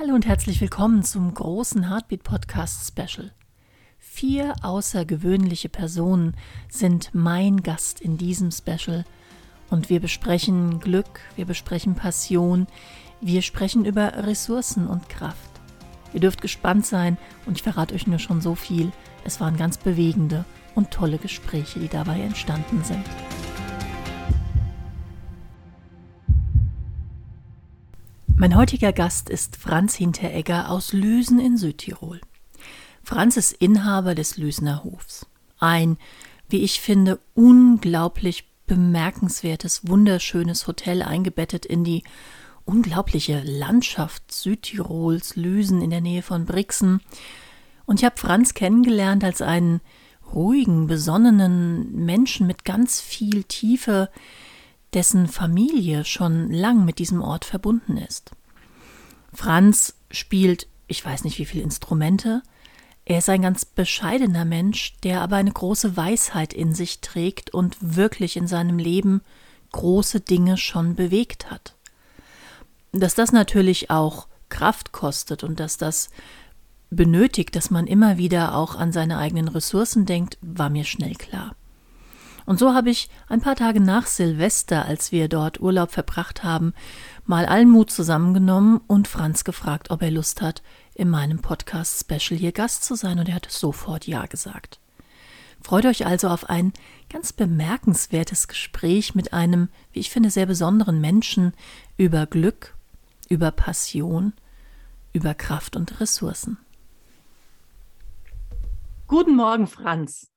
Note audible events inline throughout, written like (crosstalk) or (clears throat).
Hallo und herzlich willkommen zum großen Heartbeat Podcast Special. Vier außergewöhnliche Personen sind mein Gast in diesem Special und wir besprechen Glück, wir besprechen Passion, wir sprechen über Ressourcen und Kraft. Ihr dürft gespannt sein und ich verrate euch nur schon so viel. Es waren ganz bewegende und tolle Gespräche, die dabei entstanden sind. Mein heutiger Gast ist Franz Hinteregger aus Lüsen in Südtirol. Franz ist Inhaber des Lüsener Hofs. Ein, wie ich finde, unglaublich bemerkenswertes, wunderschönes Hotel eingebettet in die unglaubliche Landschaft Südtirols, Lüsen in der Nähe von Brixen. Und ich habe Franz kennengelernt als einen ruhigen, besonnenen Menschen mit ganz viel Tiefe, dessen Familie schon lang mit diesem Ort verbunden ist. Franz spielt, ich weiß nicht wie viele Instrumente, er ist ein ganz bescheidener Mensch, der aber eine große Weisheit in sich trägt und wirklich in seinem Leben große Dinge schon bewegt hat. Dass das natürlich auch Kraft kostet und dass das benötigt, dass man immer wieder auch an seine eigenen Ressourcen denkt, war mir schnell klar. Und so habe ich ein paar Tage nach Silvester, als wir dort Urlaub verbracht haben, mal allen Mut zusammengenommen und Franz gefragt, ob er Lust hat, in meinem Podcast-Special hier Gast zu sein, und er hat sofort Ja gesagt. Freut euch also auf ein ganz bemerkenswertes Gespräch mit einem, wie ich finde, sehr besonderen Menschen über Glück, über Passion, über Kraft und Ressourcen. Guten Morgen, Franz.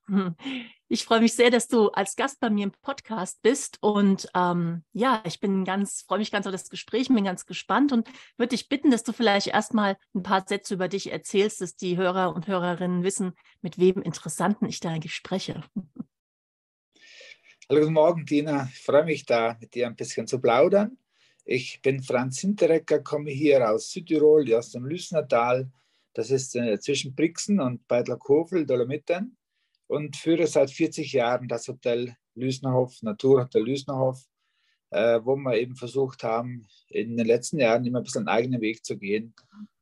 Ich freue mich sehr, dass du als Gast bei mir im Podcast bist. Und ähm, ja, ich bin ganz, freue mich ganz auf das Gespräch, bin ganz gespannt und würde dich bitten, dass du vielleicht erstmal ein paar Sätze über dich erzählst, dass die Hörer und Hörerinnen wissen, mit wem Interessanten ich da eigentlich spreche. Hallo, guten Morgen, Dina. Ich freue mich da, mit dir ein bisschen zu plaudern. Ich bin Franz Hinterecker, komme hier aus Südtirol, aus dem Lüsnertal. Das ist äh, zwischen Brixen und Beidlerkofel, Dolomiten und führe seit 40 Jahren das Hotel Lüsnerhof, Naturhotel Lüsnerhof, äh, wo wir eben versucht haben, in den letzten Jahren immer ein bisschen einen eigenen Weg zu gehen,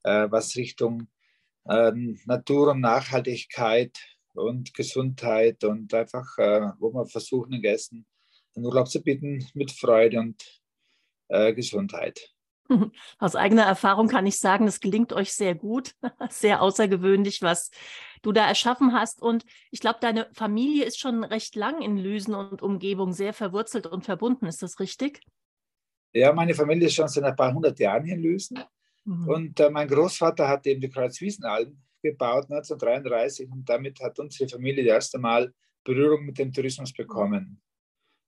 äh, was Richtung äh, Natur und Nachhaltigkeit und Gesundheit und einfach, äh, wo wir versuchen, den Gästen einen Urlaub zu bieten mit Freude und äh, Gesundheit. (laughs) Aus eigener Erfahrung kann ich sagen, es gelingt euch sehr gut, (laughs) sehr außergewöhnlich, was du da erschaffen hast. Und ich glaube, deine Familie ist schon recht lang in Lüsen und Umgebung sehr verwurzelt und verbunden. Ist das richtig? Ja, meine Familie ist schon seit ein paar hundert Jahren hier in Lüsen. Mhm. Und äh, mein Großvater hat eben die Kreuzwiesenalm gebaut 1933 und damit hat unsere Familie das erste Mal Berührung mit dem Tourismus bekommen.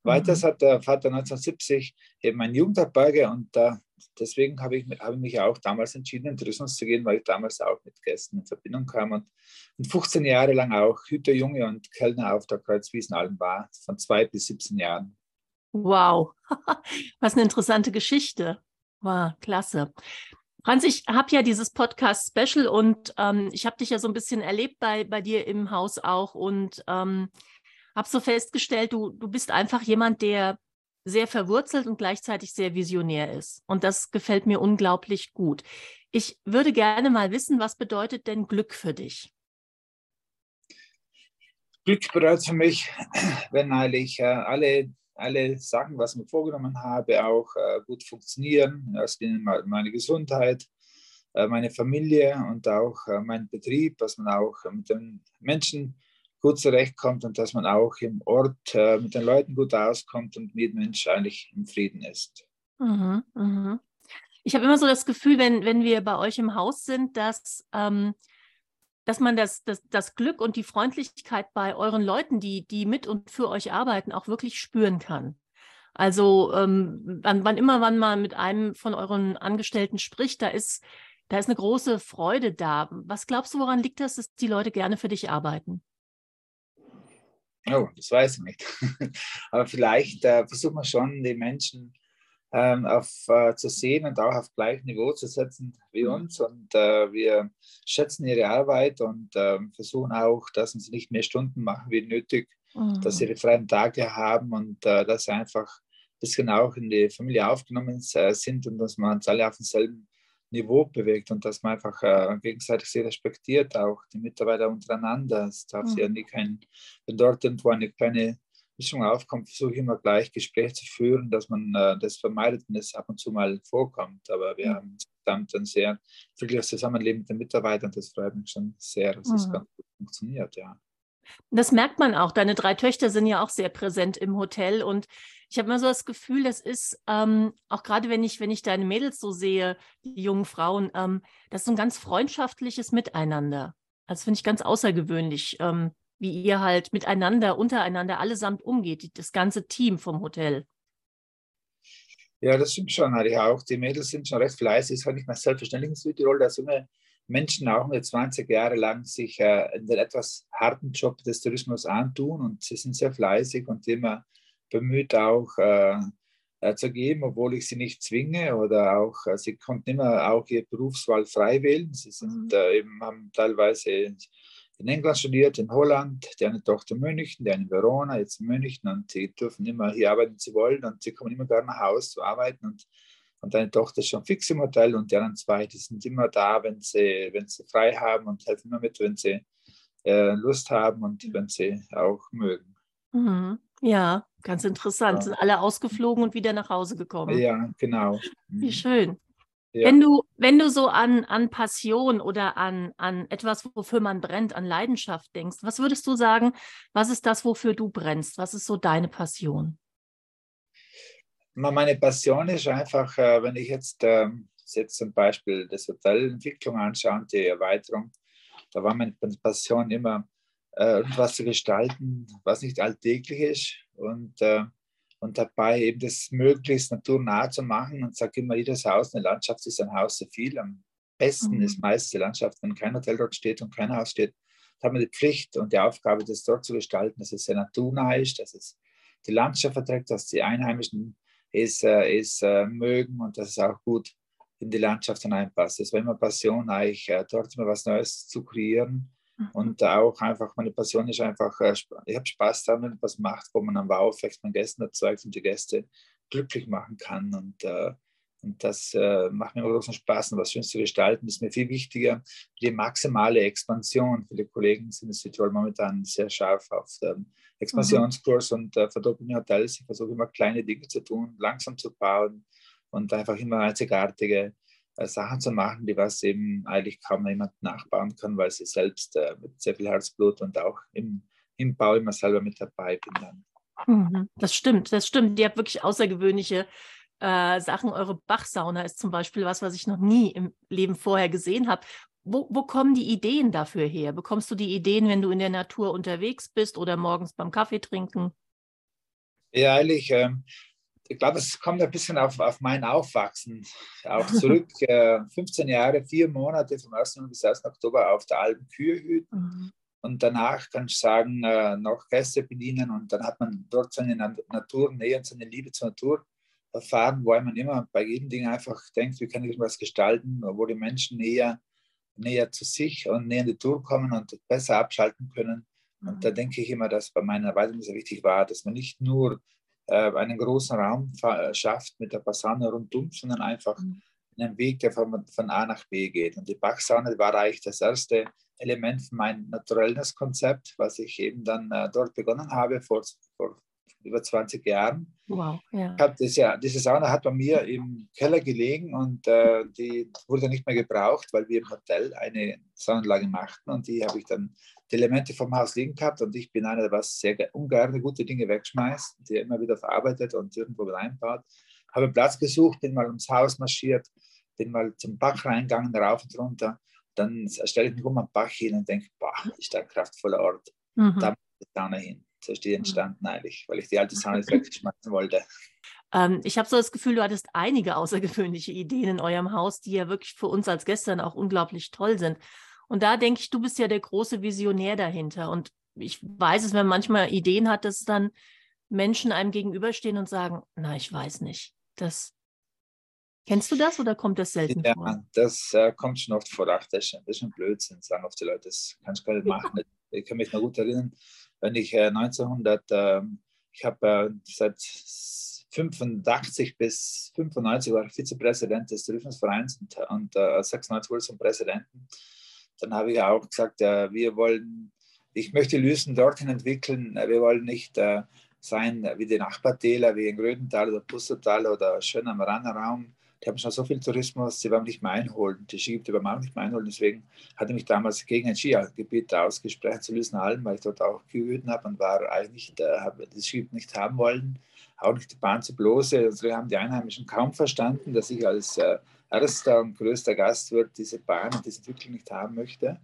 Mhm. Weiters hat der Vater 1970 eben ein Jugendherberge und da deswegen habe ich, habe ich mich auch damals entschieden, in Tourismus zu gehen, weil ich damals auch mit Gästen in Verbindung kam und, und 15 Jahre lang auch Hüterjunge und Kellner auf der Kreuzwiesenalm war, von zwei bis 17 Jahren. Wow, (laughs) was eine interessante Geschichte. Wow, klasse. Franz, ich habe ja dieses Podcast-Special und ähm, ich habe dich ja so ein bisschen erlebt bei, bei dir im Haus auch und ähm, habe so festgestellt, du, du bist einfach jemand, der sehr verwurzelt und gleichzeitig sehr visionär ist. Und das gefällt mir unglaublich gut. Ich würde gerne mal wissen, was bedeutet denn Glück für dich? Glück bedeutet für mich, wenn eigentlich äh, alle, alle Sachen, was ich mir vorgenommen habe, auch äh, gut funktionieren. Das meine Gesundheit, äh, meine Familie und auch mein Betrieb, dass man auch mit den Menschen gut zurechtkommt und dass man auch im Ort äh, mit den Leuten gut auskommt und mit Mensch eigentlich im Frieden ist. Mhm, mh. Ich habe immer so das Gefühl, wenn, wenn wir bei euch im Haus sind, dass, ähm, dass man das, das, das Glück und die Freundlichkeit bei euren Leuten, die, die mit und für euch arbeiten, auch wirklich spüren kann. Also ähm, wann, wann immer man mal mit einem von euren Angestellten spricht, da ist, da ist eine große Freude da. Was glaubst du, woran liegt das, dass die Leute gerne für dich arbeiten? Oh, das weiß ich nicht. (laughs) Aber vielleicht äh, versuchen wir schon, die Menschen ähm, auf, äh, zu sehen und auch auf gleichem Niveau zu setzen wie mhm. uns. Und äh, wir schätzen ihre Arbeit und ähm, versuchen auch, dass sie nicht mehr Stunden machen wie nötig, mhm. dass sie ihre freien Tage haben und äh, dass sie einfach ein bisschen auch in die Familie aufgenommen äh, sind und dass wir uns alle auf demselben Niveau bewegt und dass man einfach äh, gegenseitig sehr respektiert, auch die Mitarbeiter untereinander. Es darf mhm. ja nie kein, wenn dort irgendwo eine kleine Mischung aufkommt, versuche ich immer gleich Gespräche zu führen, dass man äh, das vermeidet, wenn es ab und zu mal vorkommt. Aber wir mhm. haben insgesamt ein sehr friedliches Zusammenleben mit den Mitarbeitern. Das freut mich schon sehr, dass es mhm. ganz gut funktioniert, ja. Das merkt man auch. Deine drei Töchter sind ja auch sehr präsent im Hotel und ich habe immer so das Gefühl, das ist ähm, auch gerade, wenn ich, wenn ich deine Mädels so sehe, die jungen Frauen, ähm, das ist so ein ganz freundschaftliches Miteinander. Das finde ich ganz außergewöhnlich, ähm, wie ihr halt miteinander, untereinander allesamt umgeht, das ganze Team vom Hotel. Ja, das stimmt schon, ich auch. Die Mädels sind schon recht fleißig. Ist halt nicht mehr selbstverständlich in Südtirol, dass junge Menschen auch mit 20 Jahre lang sich äh, den etwas harten Job des Tourismus antun und sie sind sehr fleißig und immer bemüht auch äh, äh, zu geben, obwohl ich sie nicht zwinge oder auch, äh, sie konnten immer auch ihre Berufswahl frei wählen. Sie sind mhm. äh, eben, haben teilweise in England studiert, in Holland, die eine Tochter in München, die eine in Verona, jetzt in München und sie dürfen immer hier arbeiten, wenn sie wollen und sie kommen immer gerne nach Hause zu arbeiten und und deine Tochter ist schon fix im Hotel und die anderen zwei, die sind immer da, wenn sie, wenn sie frei haben und helfen immer mit, wenn sie äh, Lust haben und wenn sie auch mögen. Mhm. Ja, ganz interessant. Ja. Sind alle ausgeflogen und wieder nach Hause gekommen. Ja, genau. Wie mhm. schön. Ja. Wenn du, wenn du so an, an Passion oder an, an etwas, wofür man brennt, an Leidenschaft denkst, was würdest du sagen, was ist das, wofür du brennst? Was ist so deine Passion? Meine Passion ist einfach, äh, wenn ich jetzt, ähm, jetzt zum Beispiel das Hotelentwicklung anschaue und die Erweiterung, da war meine Passion immer, äh, irgendwas zu gestalten, was nicht alltäglich ist und, äh, und dabei eben das möglichst naturnah zu machen und sage immer, jedes Haus, eine Landschaft ist ein Haus so viel. Am besten mhm. ist meist die Landschaft, wenn kein Hotel dort steht und kein Haus steht, da haben wir die Pflicht und die Aufgabe, das dort zu gestalten, dass es sehr naturnah ist, dass es die Landschaft verträgt, dass die Einheimischen es, äh, es äh, mögen und dass es auch gut in die Landschaft hineinpasst. Es war immer Passion, eigentlich äh, dort immer was Neues zu kreieren. Und auch einfach, meine Passion ist einfach, äh, ich habe Spaß daran, wenn man was macht, wo man am Wow vielleicht mit Gästen erzeugt und die Gäste glücklich machen kann. Und, äh, und das äh, macht mir immer großen Spaß. Und was schön zu gestalten, ist mir viel wichtiger. Die maximale Expansion. Viele Kollegen sind in Südtirol momentan sehr scharf auf den Expansionskurs mhm. und äh, verdoppeln Hotels. Ich versuche immer kleine Dinge zu tun, langsam zu bauen und einfach immer einzigartige Sachen zu machen, die was eben eigentlich kaum jemand nachbauen kann, weil sie selbst äh, mit sehr viel Herzblut und auch im, im Bau immer selber mit dabei bin dann. Mhm, das stimmt, das stimmt. Ihr habt wirklich außergewöhnliche äh, Sachen. Eure Bachsauna ist zum Beispiel was, was ich noch nie im Leben vorher gesehen habe. Wo, wo, kommen die Ideen dafür her? Bekommst du die Ideen, wenn du in der Natur unterwegs bist oder morgens beim Kaffee trinken? Ja, eigentlich, ähm, ich glaube, es kommt ein bisschen auf, auf mein Aufwachsen auch zurück. (laughs) äh, 15 Jahre, vier Monate vom 1. bis 1. Oktober auf der Alpen Kühe hüten. Mhm. Und danach kann ich sagen, äh, noch Gäste bedienen. Und dann hat man dort seine Naturnähe und seine Liebe zur Natur erfahren, weil man immer bei jedem Ding einfach denkt, wie kann ich etwas gestalten, wo die Menschen näher, näher zu sich und näher in die Tour kommen und besser abschalten können. Und da mhm. denke ich immer, dass bei meiner Erweiterung sehr wichtig war, dass man nicht nur äh, einen großen Raum schafft mit der Passane rundum, sondern einfach mhm. einen Weg, der von, von, A nach B geht. Und die Bachsaune war eigentlich das erste Element von meinem naturelles Konzept, was ich eben dann äh, dort begonnen habe vor, vor über 20 Jahren. Wow, ja. Das, ja, diese Sauna hat bei mir im Keller gelegen und äh, die wurde nicht mehr gebraucht, weil wir im Hotel eine Saunaanlage machten und die habe ich dann Elemente vom Haus liegen gehabt und ich bin einer, der was sehr ungern gute Dinge wegschmeißt, der immer wieder verarbeitet und irgendwo reinbaut. Habe Platz gesucht, bin mal ums Haus marschiert, bin mal zum Bach reingegangen, rauf und runter. Dann stelle ich mich um am Bach hin und denke, boah, ist da ein kraftvoller Ort. Mhm. Da muss ich Sauna hin. So ist die mhm. entstanden eigentlich, weil ich die alte Sauna (laughs) wegschmeißen wollte. Ähm, ich habe so das Gefühl, du hattest einige außergewöhnliche Ideen in eurem Haus, die ja wirklich für uns als Gäste auch unglaublich toll sind. Und da denke ich, du bist ja der große Visionär dahinter. Und ich weiß es, wenn man manchmal Ideen hat, dass dann Menschen einem gegenüberstehen und sagen, na, ich weiß nicht. Das Kennst du das oder kommt das selten ja, vor? Das äh, kommt schon oft vor. Ach, das ist ein bisschen Blödsinn, sagen oft die Leute, das kannst du gar nicht machen. Ich kann mich noch gut erinnern, wenn ich äh, 1900, äh, ich habe seit 85 bis 95 war ich Vizepräsident des Tourismusvereins und, und äh, 96 wurde zum Präsidenten. Dann habe ich auch gesagt, äh, wir wollen, ich möchte Lüsen dorthin entwickeln. Wir wollen nicht äh, sein wie die Nachbartäler, wie in Grödental oder Pustertal oder schön am Rannerraum, die haben schon so viel Tourismus, sie wollen nicht mehr einholen. Die Skigebiete wollen auch nicht mehr einholen. Deswegen hatte ich mich damals gegen ein Skigebiet ausgesprochen zu Lüsenhalm, weil ich dort auch geübt habe und war eigentlich, äh, habe das Skigebiet nicht haben wollen, auch nicht die Bahn zu bloße. Also haben die Einheimischen kaum verstanden, dass ich als äh, erster und größter Gastwirt diese Bahn und diese Entwicklung nicht haben möchte.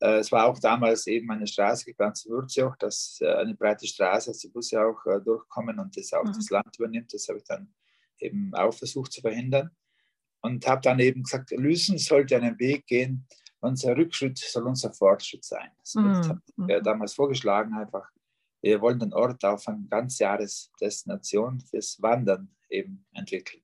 Äh, es war auch damals eben eine Straße geplant zu Würzjoch, dass äh, eine breite Straße, dass die Busse auch äh, durchkommen und das auch mhm. das Land übernimmt. Das habe ich dann eben auch versucht zu verhindern. Und habe dann eben gesagt, Lüsen sollte einen Weg gehen, unser Rückschritt soll unser Fortschritt sein. Das mhm. habe ja damals vorgeschlagen, einfach, wir wollen den Ort auf eine Ganzjahresdestination fürs Wandern eben entwickeln.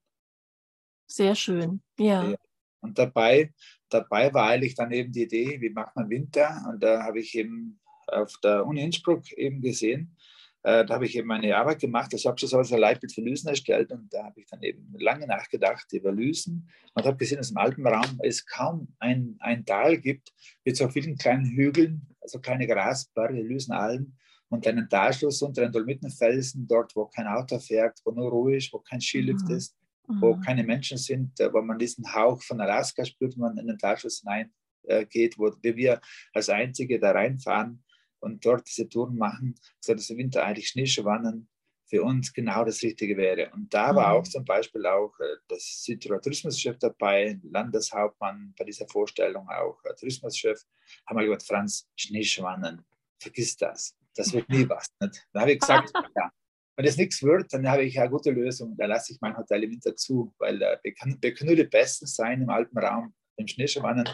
Sehr schön, ja. ja. Und dabei, dabei war eigentlich dann eben die Idee, wie macht man Winter? Und da habe ich eben auf der Uni Innsbruck eben gesehen, äh, da habe ich eben meine Arbeit gemacht. Ich habe schon so ein Leitbild für Lüsen erstellt und da habe ich dann eben lange nachgedacht über Lüsen und habe gesehen, dass im Alpenraum es kaum ein, ein Tal gibt mit so vielen kleinen Hügeln, also kleine Grasberge, Lüsenalm und einen Talschluss unter den Dolomitenfelsen, dort, wo kein Auto fährt, wo nur Ruhe ist, wo kein Skilift mhm. ist, wo mhm. keine Menschen sind, äh, wo man diesen Hauch von Alaska spürt, wenn man in den Talschluss hineingeht, wo wir als Einzige da reinfahren und dort diese Touren machen, sodass im Winter eigentlich Schneeschuhwandern für uns genau das Richtige wäre. Und da war mhm. auch zum Beispiel auch äh, das Südtiroler Tourismuschef dabei, Landeshauptmann bei dieser Vorstellung, auch äh, Tourismuschef, haben wir gesagt, Franz, Schneeschuhwandern, vergiss das, das wird (laughs) nie was. Nicht? Dann habe ich gesagt, ja, wenn es nichts wird, dann habe ich eine gute Lösung, da lasse ich mein Hotel im Winter zu, weil äh, wir, können, wir können nur die Besten sein im Alpenraum im Schneeschuhwandern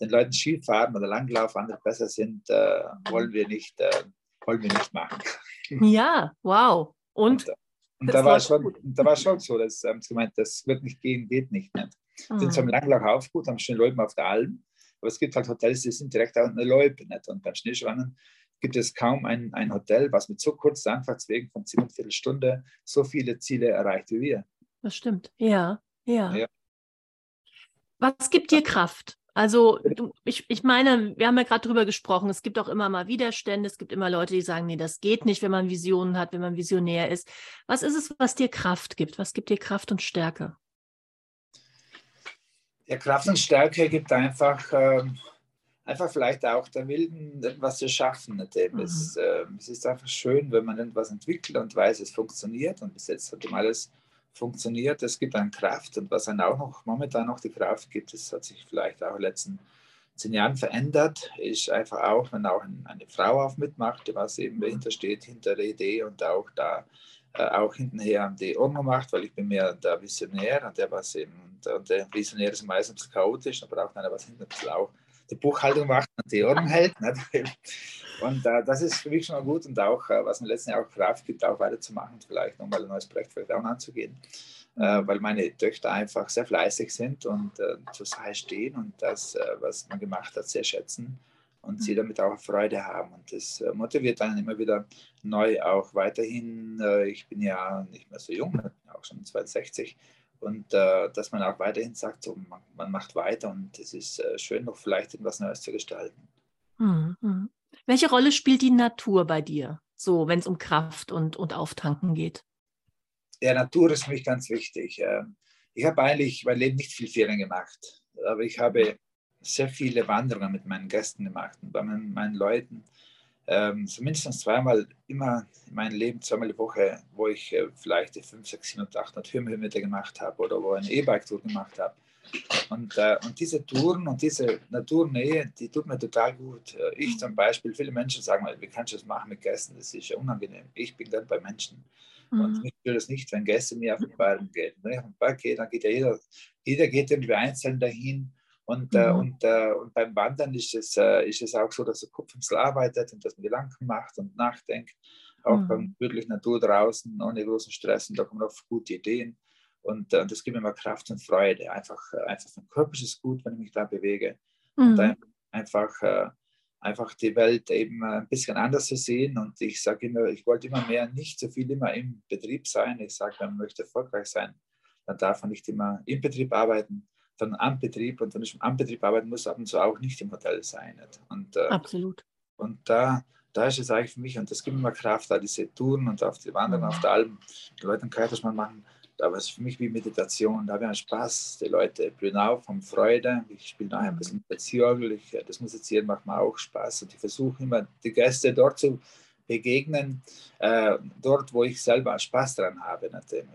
den Leuten Skifahren oder Langlauf andere besser sind, äh, wollen wir nicht, äh, wollen wir nicht machen. (laughs) Ja, wow. Und, und, und da, war schon, da war schon so, dass ähm, gemeint, das wird nicht gehen, geht nicht. nicht. Mhm. Sind zum Langlauf auch gut, haben schöne Leute auf der Alm, aber es gibt halt Hotels, die sind direkt an der Loipe. Nicht? Und beim Schneeschuhwandern gibt es kaum ein, ein Hotel, was mit so kurzen Anfahrtswegen von 47 Stunden so viele Ziele erreicht wie wir. Das stimmt, ja, ja. ja. Was gibt dir Kraft? Also du, ich, ich meine, wir haben ja gerade drüber gesprochen, es gibt auch immer mal Widerstände, es gibt immer Leute, die sagen, nee, das geht nicht, wenn man Visionen hat, wenn man visionär ist. Was ist es, was dir Kraft gibt? Was gibt dir Kraft und Stärke? Ja, Kraft und Stärke gibt einfach, äh, einfach vielleicht auch der Willen, etwas zu schaffen. Mhm. Es, äh, es, ist einfach schön, wenn man etwas entwickelt und weiß, es funktioniert. Und bis jetzt hat ihm alles funktioniert. Es gibt eine Kraft und was dann auch noch momentan noch die Kraft gibt, das hat sich vielleicht auch in den letzten zehn Jahren verändert, ist einfach auch, wenn auch eine Frau auf mitmacht, was eben dahinter steht, hinter der Idee und auch da äh, auch hintenher die Ordnung macht, weil ich bin mehr der Visionär und der was eben, und, und der Visionär ist meistens chaotisch, aber auch einer, was hinter auch die Buchhaltung macht und die Ordnung hält. (laughs) Und äh, das ist für mich schon mal gut und auch, äh, was mir letztens auch Kraft gibt, auch weiterzumachen, vielleicht nochmal ein neues Projekt vielleicht auch anzugehen, äh, weil meine Töchter einfach sehr fleißig sind und äh, zur Sache stehen und das, äh, was man gemacht hat, sehr schätzen und sie damit auch Freude haben. Und das äh, motiviert dann immer wieder neu auch weiterhin. ich bin ja nicht mehr so jung, auch schon 62 und äh, dass man auch weiterhin sagt, so, man, man, macht weiter und es ist äh, schön, noch vielleicht etwas Neues zu gestalten. Mhm. Welche Rolle spielt die Natur bei dir, so wenn es um Kraft und, und Auftanken geht? Ja, Natur ist für mich ganz wichtig. Ähm, ich habe eigentlich mein Leben nicht viel Ferien gemacht, aber ich habe sehr viele Wanderungen mit meinen Gästen gemacht und bei meinen, meinen Leuten ähm, so mindestens zweimal immer in meinem Leben, zweimal die Woche, wo ich äh, vielleicht 5, 6, 700, 800 Höhenmeter gemacht habe oder wo eine E-Bike-Tour gemacht habe. Und, äh, und diese Touren und diese Naturnähe, die tut mir total gut. Äh, ich zum Beispiel, viele Menschen sagen mal, wie kannst du das machen mit Gästen? Das ist ja unangenehm. Ich bin dann bei Menschen. Mhm. Und mich will das nicht, wenn Gäste mir auf den Berg gehen. Wenn ich auf den Berg gehe, dann geht ja jeder, jeder geht irgendwie einzeln dahin und, äh, mhm. äh, und, äh, und beim Wandern ist es, äh, ist es auch so, dass der Kopf ein bisschen arbeitet und dass man Gedanken macht und nachdenkt. Auch mhm. beim wirklich Natur draußen, ohne großen Stress. Und da kommen auch gute Ideen. Und äh, das gibt mir immer Kraft und Freude. Einfach, äh, einfach mein Körper ist gut, wenn ich mich da bewege. Mhm. Und einfach, einfach die Welt eben ein bisschen anders zu sehen. Und ich sage immer, ich wollte immer mehr, nicht so viel immer im Betrieb sein. Ich sage, wenn man möchte erfolgreich sein, dann darf man nicht immer im Betrieb arbeiten, sondern am Betrieb. Und wenn ich am Betrieb arbeiten muss, ab und zu auch nicht im Hotel sein. Und, äh, Absolut. Und da, da ist es eigentlich für mich, und das gibt mir Kraft, da diese Touren und auf die Wanderung mhm. auf der Alm, die Leute in man machen, da war es für mich wie Meditation, da habe ich Spaß, die Leute blühen auf, haben Freude, ich spiele nachher ein bisschen Bezirkel, ich, das Musizieren macht mir auch Spaß und ich versuche immer, die Gäste dort zu begegnen, äh, dort, wo ich selber Spaß dran habe.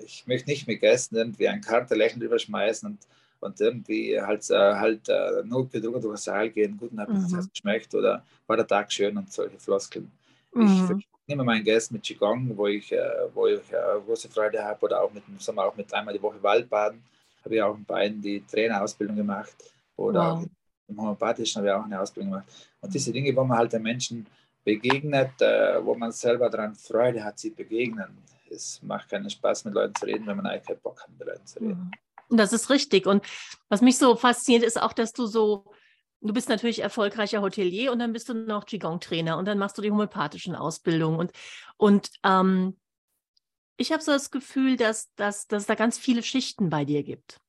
Ich möchte nicht mit Gästen irgendwie ein Karte lächeln überschmeißen und, und irgendwie halt, äh, halt äh, notgedrungen durch den Saal gehen, guten Appetit, mhm. geschmeckt oder war der Tag schön und solche Floskeln. Mhm. Ich nehme meinen Gästen mit Qigong, wo ich, äh, wo ich große Freude habe oder auch mit, sagen wir, auch mit einmal die Woche Waldbaden. Habe ich auch in beiden die Trainerausbildung gemacht oder wow. im Homöopathischen habe ich auch eine Ausbildung gemacht. Und diese Dinge, wo man halt den Menschen begegnet, wo man selber daran Freude hat, sie begegnen. Es macht keinen Spaß, mit Leuten zu reden, wenn man eigentlich keinen Bock hat, mit Leuten zu reden. Mhm. Das ist richtig. Und was mich so fasziniert, ist auch, dass du so, du bist natürlich erfolgreicher Hotelier und dann bist du noch Qigong-Trainer und dann machst du die homöopathischen Ausbildungen. Und, und ähm, ich habe so das Gefühl, dass, dass, dass es da ganz viele Schichten bei dir gibt.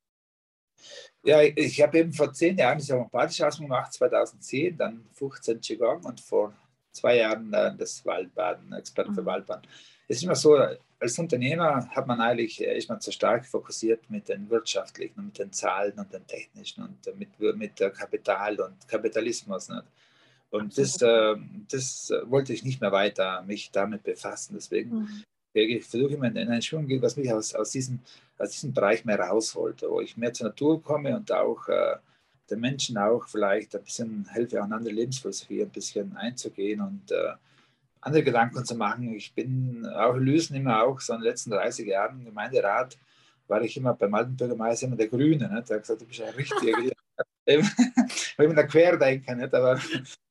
Ja, ich habe eben vor zehn Jahren die homöopathische Ausbildung gemacht, 2010, dann 15 Qigong und vor zwei Jahren äh, das Waldbaden, Experten für mhm. Waldbaden. Es ist immer so, als Unternehmer hat man eigentlich, äh, ist man zu stark fokussiert mit den wirtschaftlichen und mit den Zahlen und den technischen und mit, mit Kapital und Kapitalismus. Nicht? Und das, äh, das wollte ich nicht mehr weiter mich damit befassen. Deswegen mhm. ich versuche immer in eine Schwung, was mich aus, aus, diesem, aus diesem Bereich mehr rausholt, wo ich mehr zur Natur komme und auch äh, den Menschen auch vielleicht ein bisschen helfe, auch eine andere Lebensphilosophie ein bisschen einzugehen und äh, andere Gedanken zu machen. Ich bin auch in Lüsen immer auch so in den letzten 30 Jahren im Gemeinderat war ich immer beim alten Bürgermeister immer der Grüne. Ne? Der hat gesagt, du bist ein richtiger (laughs) ich bin der Querdenker, nicht? aber,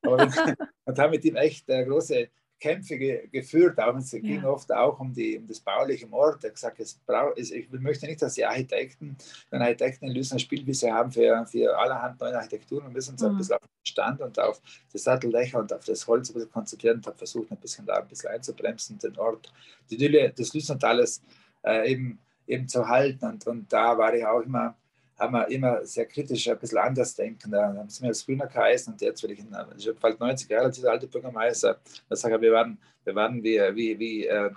aber (laughs) und haben mit ihm echt äh, große Kämpfe ge geführt. Auch, es ging ja. oft auch um, die, um das bauliche Mord. Er hat gesagt, es es, ich möchte nicht, dass die Architekten, wenn Architekten in Lüsen Spielwiese haben für, für allerhand neue Architekturen, wir müssen uns mhm. ein bisschen auf den Stand und auf die Satteldächer und auf das Holz ein bisschen konzentrieren und habe versucht, ein bisschen da ein bisschen einzubremsen, den Ort, die Dülle des Lüsentales äh, eben, eben zu halten. Und, und da war ich auch immer haben wir immer sehr kritisch ein bisschen anders denken. Da haben sie mir als Grüner geheißen und jetzt will ich, in, ich bin bald 90 Jahre, dieser alte Bürgermeister, da sage ich, wir waren, wir waren wie, wie, wie, äh,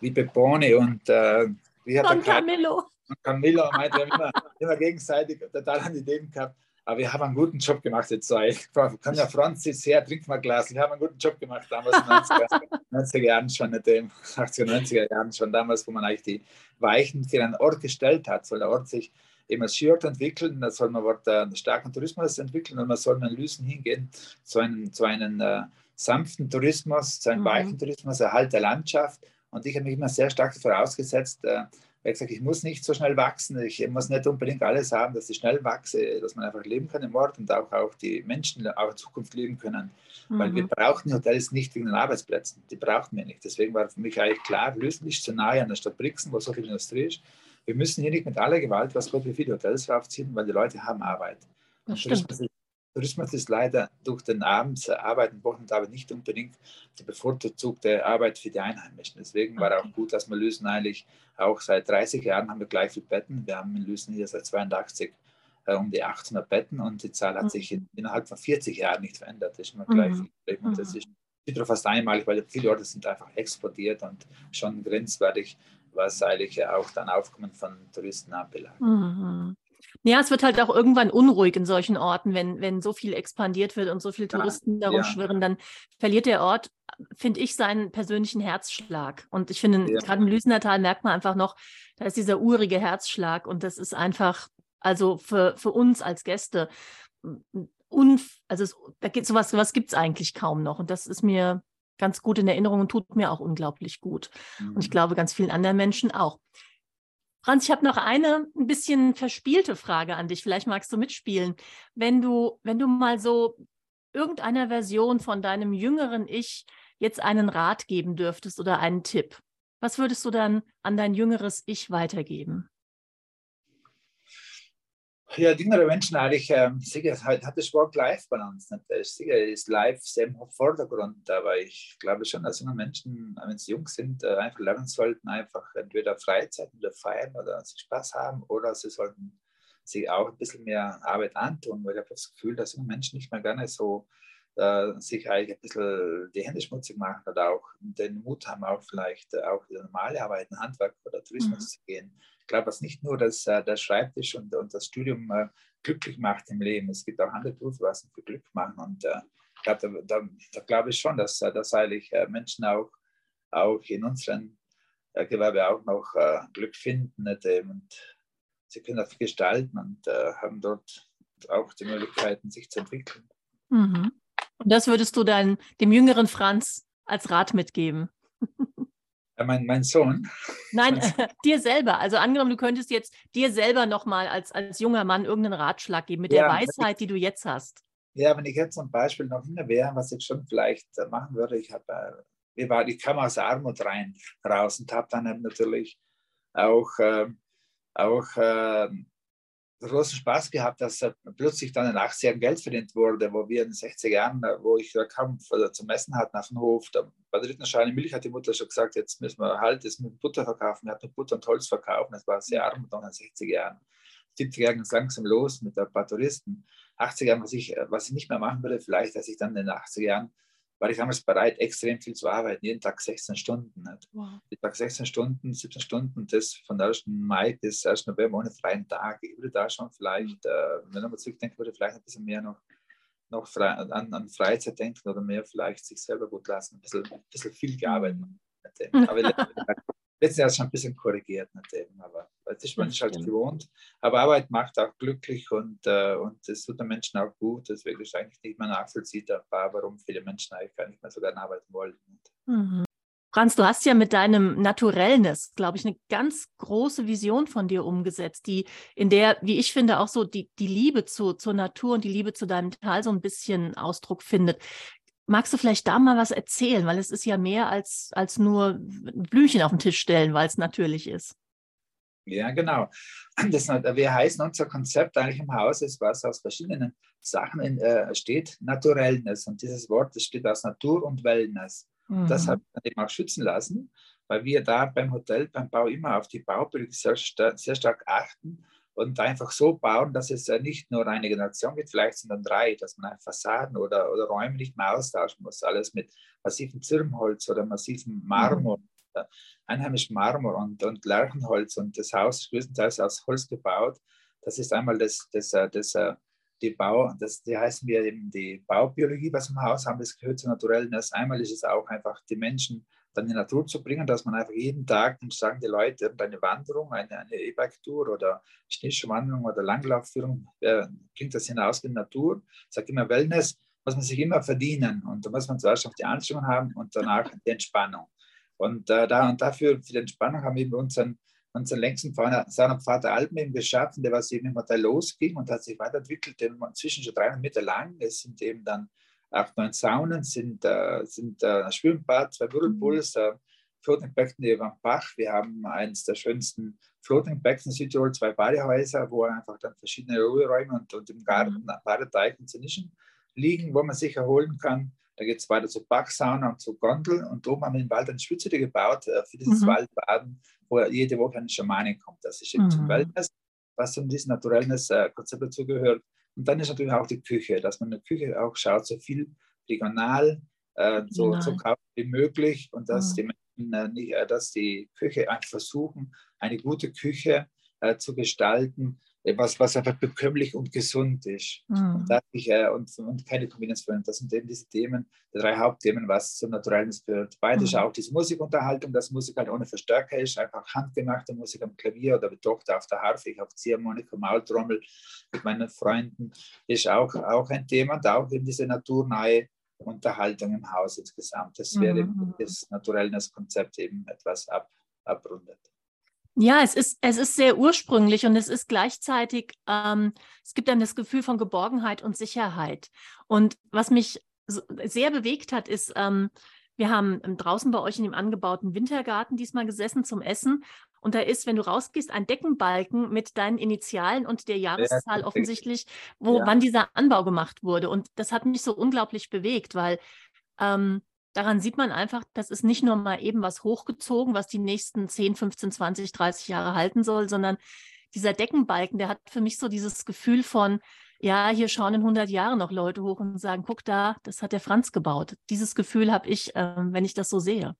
wie Pepone und äh, wie hat Don Camillo. Camillo meinte, wir haben immer, (laughs) immer gegenseitig total an Ideen gehabt. Aber wir haben einen guten Job gemacht jetzt. Ich (laughs) kann ja Franz jetzt her, trink mal ein Glas. Wir haben einen guten Job gemacht damals in den 90er, 90er (laughs) Jahren schon, nicht in 80er, 90er Jahren schon damals, wo man eigentlich die Weichen für einen Ort gestellt hat. Soll der Ort sich eben als Skiort entwickeln, da soll man dort äh, einen starken Tourismus entwickeln und man soll mit Lüsen hingehen zu einem, zu einem äh, sanften Tourismus, zu einem mhm. weichen Tourismus, Erhalt der Landschaft. Und ich habe mich immer sehr stark vorausgesetzt, äh, weil ich gesagt ich muss nicht so schnell wachsen, ich muss nicht unbedingt alles haben, dass ich schnell wachse, dass man einfach leben kann im Ort und auch, auch die Menschen auch in Zukunft leben können. Mhm. Weil wir mhm. brauchen Hotels nicht wegen den Arbeitsplätzen, die brauchten wir nicht. Deswegen war für mich eigentlich klar, Lüsen ist zu nahe an der Stadt Brixen, wo so viel Industrie ist wir müssen hier nicht mit aller Gewalt, was Gott wie viele Hotels raufziehen, weil die Leute haben Arbeit. Tourismus, Tourismus, ist leider durch den Abends Arbeiten, Wochenendarbeit nicht unbedingt die bevorzugte Arbeit für die Einheimischen. Deswegen war auch gut, dass wir Lüsen eigentlich auch seit 30 Jahren haben wir gleich viele Betten. Wir haben in Lüsen hier seit 82 äh, um die 1800 Betten und die Zahl hat mhm. sich in, innerhalb von 40 Jahren nicht verändert. Das ist immer gleich mhm. viel. Das ist fast einmalig, weil viele Orte sind einfach explodiert und schon grenzwertig was eigentlich auch dann Aufkommen von Touristen anbelangt. Mhm. Ja, es wird halt auch irgendwann unruhig in solchen Orten, wenn, wenn so viel expandiert wird und so viele Touristen ja, darum ja. schwirren, dann verliert der Ort, finde ich, seinen persönlichen Herzschlag. Und ich finde, ja. gerade im Lüsnertal merkt man einfach noch, da ist dieser urige Herzschlag und das ist einfach, also für, für uns als Gäste, unf also es, da geht sowas, sowas gibt es eigentlich kaum noch. Und das ist mir ganz gut in Erinnerung und tut mir auch unglaublich gut. Mhm. Und ich mhm. glaube, ganz vielen anderen Menschen auch. Franz, ich habe noch eine ein bisschen verspielte Frage an dich. Vielleicht magst du mitspielen. Wenn du, wenn du mal so irgendeiner Version von deinem jüngeren Ich jetzt einen Rat geben dürftest oder einen Tipp, was würdest du dann an dein jüngeres Ich weitergeben? Ja, die jüngeren Menschen eigentlich, ähm, sicher, hat, hat das Work-Life-Balance nicht. Das ist sicher ist Life sehr im Vordergrund, aber ich glaube schon, dass junge Menschen, wenn sie jung sind, äh, einfach lernen sollten, einfach entweder Freizeit oder feiern oder sich Spaß haben oder sie sollten sich auch ein bisschen mehr Arbeit antun, weil ich habe das Gefühl, dass junge Menschen nicht mehr gerne so äh, sich eigentlich ein bisschen die Hände schmutzig machen oder auch den Mut haben, auch vielleicht äh, auch normale Arbeiten, Handwerk oder Tourismus mhm. zu gehen glaube, dass nicht nur das, äh, der Schreibtisch und, und das Studium äh, glücklich macht im Leben. Es gibt auch andere Berufe, was für Glück machen. Und äh, glaub, da, da, da glaube ich schon, dass, dass eigentlich Menschen auch, auch in unserem Gewerbe auch noch Glück finden und sie können das gestalten und haben dort auch die Möglichkeiten, sich zu entwickeln. Mhm. Und das würdest du dann dem jüngeren Franz als Rat mitgeben? (laughs) mein, mein Sohn. Nein, (laughs) dir selber. Also angenommen, du könntest jetzt dir selber nochmal als, als junger Mann irgendeinen Ratschlag geben mit ja, der Weisheit, ich, die du jetzt hast. Ja, wenn ich jetzt zum Beispiel noch hinter wäre, was ich schon vielleicht äh, machen würde, ich habe, äh, war, ich kam aus Armut rein raus und habe dann natürlich auch, äh, auch äh, großen Spaß gehabt, dass plötzlich dann in den 80 Jahren Geld verdient wurde, wo wir in den 60er Jahren, wo ich da kam zum Essen hatten auf dem Hof, da, bei der dritten Scheine Milch hat die Mutter schon gesagt, jetzt müssen wir halt das mit Butter verkaufen. Wir hatten Butter und Holz verkaufen, das war sehr arm dann in den 60er Jahren. 70er Jahren ging es langsam los mit ein paar Touristen. 80er Jahren, was ich, was ich nicht mehr machen würde, vielleicht, dass ich dann in den 80er Jahren war ich damals bereit, extrem viel zu arbeiten, jeden Tag 16 Stunden. Wow. Jeden Tag 16 Stunden, 17 Stunden, das von 1. Mai bis 1. November ohne freien Tag. Ich würde da schon vielleicht, äh, wenn ich mal zurückdenke, würde vielleicht ein bisschen mehr noch, noch frei, an, an, Freizeit denken oder mehr vielleicht sich selber gut lassen, ein bisschen, ein bisschen viel gearbeitet. (laughs) Aber letztes Jahr schon ein bisschen korrigiert, eben, aber das ist man halt gewohnt. Aber Arbeit macht auch glücklich und, äh, und das tut den Menschen auch gut. Deswegen ist eigentlich nicht mehr nachvollziehbar, warum viele Menschen eigentlich gar nicht mehr so gerne arbeiten wollen. Mhm. Franz, du hast ja mit deinem Naturellness, glaube ich, eine ganz große Vision von dir umgesetzt, die in der, wie ich finde, auch so die, die Liebe zu, zur Natur und die Liebe zu deinem Tal so ein bisschen Ausdruck findet. Magst du vielleicht da mal was erzählen? Weil es ist ja mehr als, als nur Blümchen auf den Tisch stellen, weil es natürlich ist. Ja, genau. (clears throat) Das, wir heißen unser Konzept eigentlich im Haus, ist was aus verschiedenen Sachen in, äh, steht, Naturellness. Und dieses Wort das steht aus Natur und Wellness. Mhm. Das habe ich eben auch schützen lassen, weil wir da beim Hotel, beim Bau immer auf die Baubildung sehr, sehr stark achten und einfach so bauen, dass es nicht nur eine Generation gibt, vielleicht sind dann drei, dass man Fassaden oder, oder Räume nicht mehr austauschen muss, alles mit massivem Zirbenholz oder massivem Marmor, mhm. einheimischem Marmor und, und Lärchenholz und das Haus größtenteils aus Holz gebaut. Das ist einmal das, das, das, das äh, die Bau, das die heißen wir eben die Baubiologie, was im Haus haben, das gehört zur Naturellen. Das einmal ist es auch einfach die Menschen dann in die Natur zu bringen, dass man einfach jeden Tag, dann sagen die Leute, eine Wanderung, eine, E-Bike-Tour oder Schneeschuhwanderung oder Langlaufführung, äh, bringt das hinaus in die Natur. Sage immer, Wellness muss man sich immer verdienen und da muss man zuerst auch die Anstrengung haben und danach die Entspannung. Und, äh, da, und dafür, für die Entspannung haben wir unseren, unseren längsten Saunapfad der Alpen eben geschaffen, der was eben im Hotel losging und hat sich weiterentwickelt, inzwischen schon 300 Meter lang. Es sind eben dann acht, neun Saunen, sind, äh, sind äh, Schwimmbad, zwei Whirlpools, mhm. äh, Floatingbecken neben Bach. Wir haben eines der schönsten Floatingbecken in Südtirol, zwei Badehäuser, wo einfach dann verschiedene Ruheräume und, und im Garten mhm. Badeteich und Nischen liegen, wo man sich erholen kann. Da geht es weiter zu Bachsauna und zu Gondel und oben haben wir im Wald eine Schwitzhütte gebaut äh, für dieses mhm. Waldbaden, wo jede Woche eine Schamanin kommt. Das ist eben mhm. zum Wellness, was zu diesem Naturellness-Konzept äh, dazugehört. Und dann ist natürlich auch die Küche, dass man in der Küche auch schaut, so viel regional, äh, so, so wie möglich und dass, mhm. die Menschen, äh, nicht, äh, dass die Küche einfach versuchen, eine gute Küche äh, zu gestalten, was, was einfach bekömmlich und gesund ist. Mhm. Und, ich, äh, und, und, keine Kombination. Das sind eben diese Themen, die drei Hauptthemen, was zum Naturellen gehört. Beides mhm. ist auch diese Musikunterhaltung, dass Musik halt ohne Verstärker ist, einfach handgemachte Musik am Klavier oder mit Tochter auf der Harfe, ich auf Ziehharmonika, Maultrommel mit meinen Freunden, ist auch, auch ein Thema und auch eben diese naturnahe Unterhaltung im Haus insgesamt. Das wäre mhm. das Naturellness-Konzept eben etwas ab, abrundet. Ja, es ist, es ist sehr ursprünglich und es ist gleichzeitig, ähm, es gibt dann das Gefühl von Geborgenheit und Sicherheit. Und was mich sehr bewegt hat, ist, ähm, wir haben draußen bei euch in dem angebauten Wintergarten diesmal gesessen zum Essen Und da ist, wenn du rausgehst, ein Deckenbalken mit deinen Initialen und der Jahreszahl offensichtlich, wo ja. wann dieser Anbau gemacht wurde. Und das hat mich so unglaublich bewegt, weil ähm, daran sieht man einfach, das ist nicht nur mal eben was hochgezogen, was die nächsten 10, 15, 20, 30 Jahre halten soll, sondern dieser Deckenbalken, der hat für mich so dieses Gefühl von, ja, hier schauen in 100 Jahren noch Leute hoch und sagen, guck da, das hat der Franz gebaut. Dieses Gefühl habe ich, äh, wenn ich das so sehe.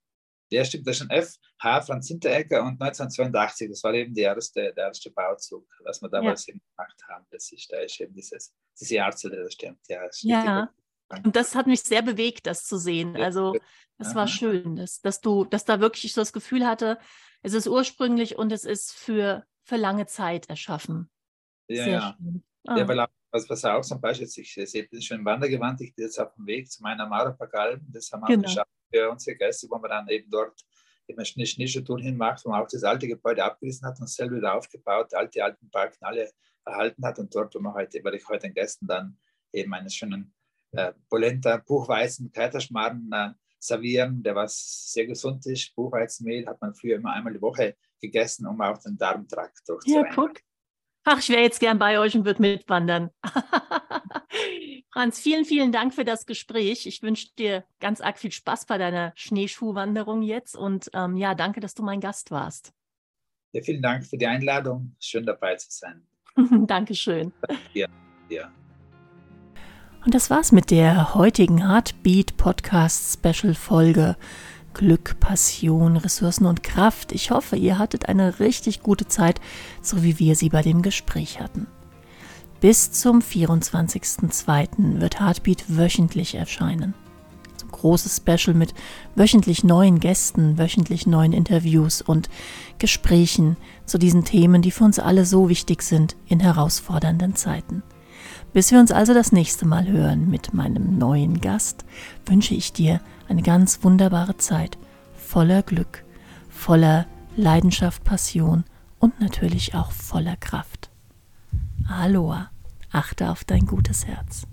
Ja, stimmt, das ist ein F, H, Franz Hinteregger und 1982, das war eben der erste, der erste Bauzug, was wir damals ja. gemacht haben. Das ist, da ist eben dieses, diese Jahrzelle, das stimmt. Ja, das ja. Und das hat mich sehr bewegt, das zu sehen. Also, das war schön, dass, dass du, dass da wirklich so das Gefühl hatte, es ist ursprünglich und es ist für, für lange Zeit erschaffen. Ja, sehr ja. Schön. Ah. Ja, weil was, was auch zum Beispiel, ich sehe das schon im Wandergewand, ich bin jetzt auf dem Weg zu meiner Marapagalm, das haben wir genau. geschafft für unsere Gäste, wo man dann eben dort eben eine Schneeschuhtour hinmacht, wo man auch das alte Gebäude abgerissen hat und selber wieder aufgebaut, alte alten Parken alle erhalten hat und dort, wo man heute, werde ich heute den Gästen dann eben einen schönen äh, Polenta, Buchweizen, Kaiserschmarrn äh, servieren, der was sehr gesund ist. Buchweizenmehl hat man früher immer einmal die Woche gegessen, um auch den Darmtrakt durchzureinigen. Ja, guck. Ach, ich wäre jetzt gern bei euch und würde mitwandern. (laughs) Franz, vielen, vielen Dank für das Gespräch. Ich wünsche dir ganz arg viel Spaß bei deiner Schneeschuhwanderung jetzt und ähm, ja, danke, dass du mein Gast warst. Ja, vielen Dank für die Einladung. Schön dabei zu sein. (laughs) Dankeschön. Ja, ja. Und das war's mit der heutigen Heartbeat Podcast Special Folge. Glück, Passion, Ressourcen und Kraft. Ich hoffe, ihr hattet eine richtig gute Zeit, so wie wir sie bei dem Gespräch hatten. Bis zum 24.02. wird Heartbeat wöchentlich erscheinen. So ein großes Special mit wöchentlich neuen Gästen, wöchentlich neuen Interviews und Gesprächen zu diesen Themen, die für uns alle so wichtig sind in herausfordernden Zeiten. Bis wir uns also das nächste Mal hören mit meinem neuen Gast, wünsche ich dir eine ganz wunderbare Zeit, voller Glück, voller Leidenschaft, Passion und natürlich auch voller Kraft. Aloha, achte auf dein gutes Herz.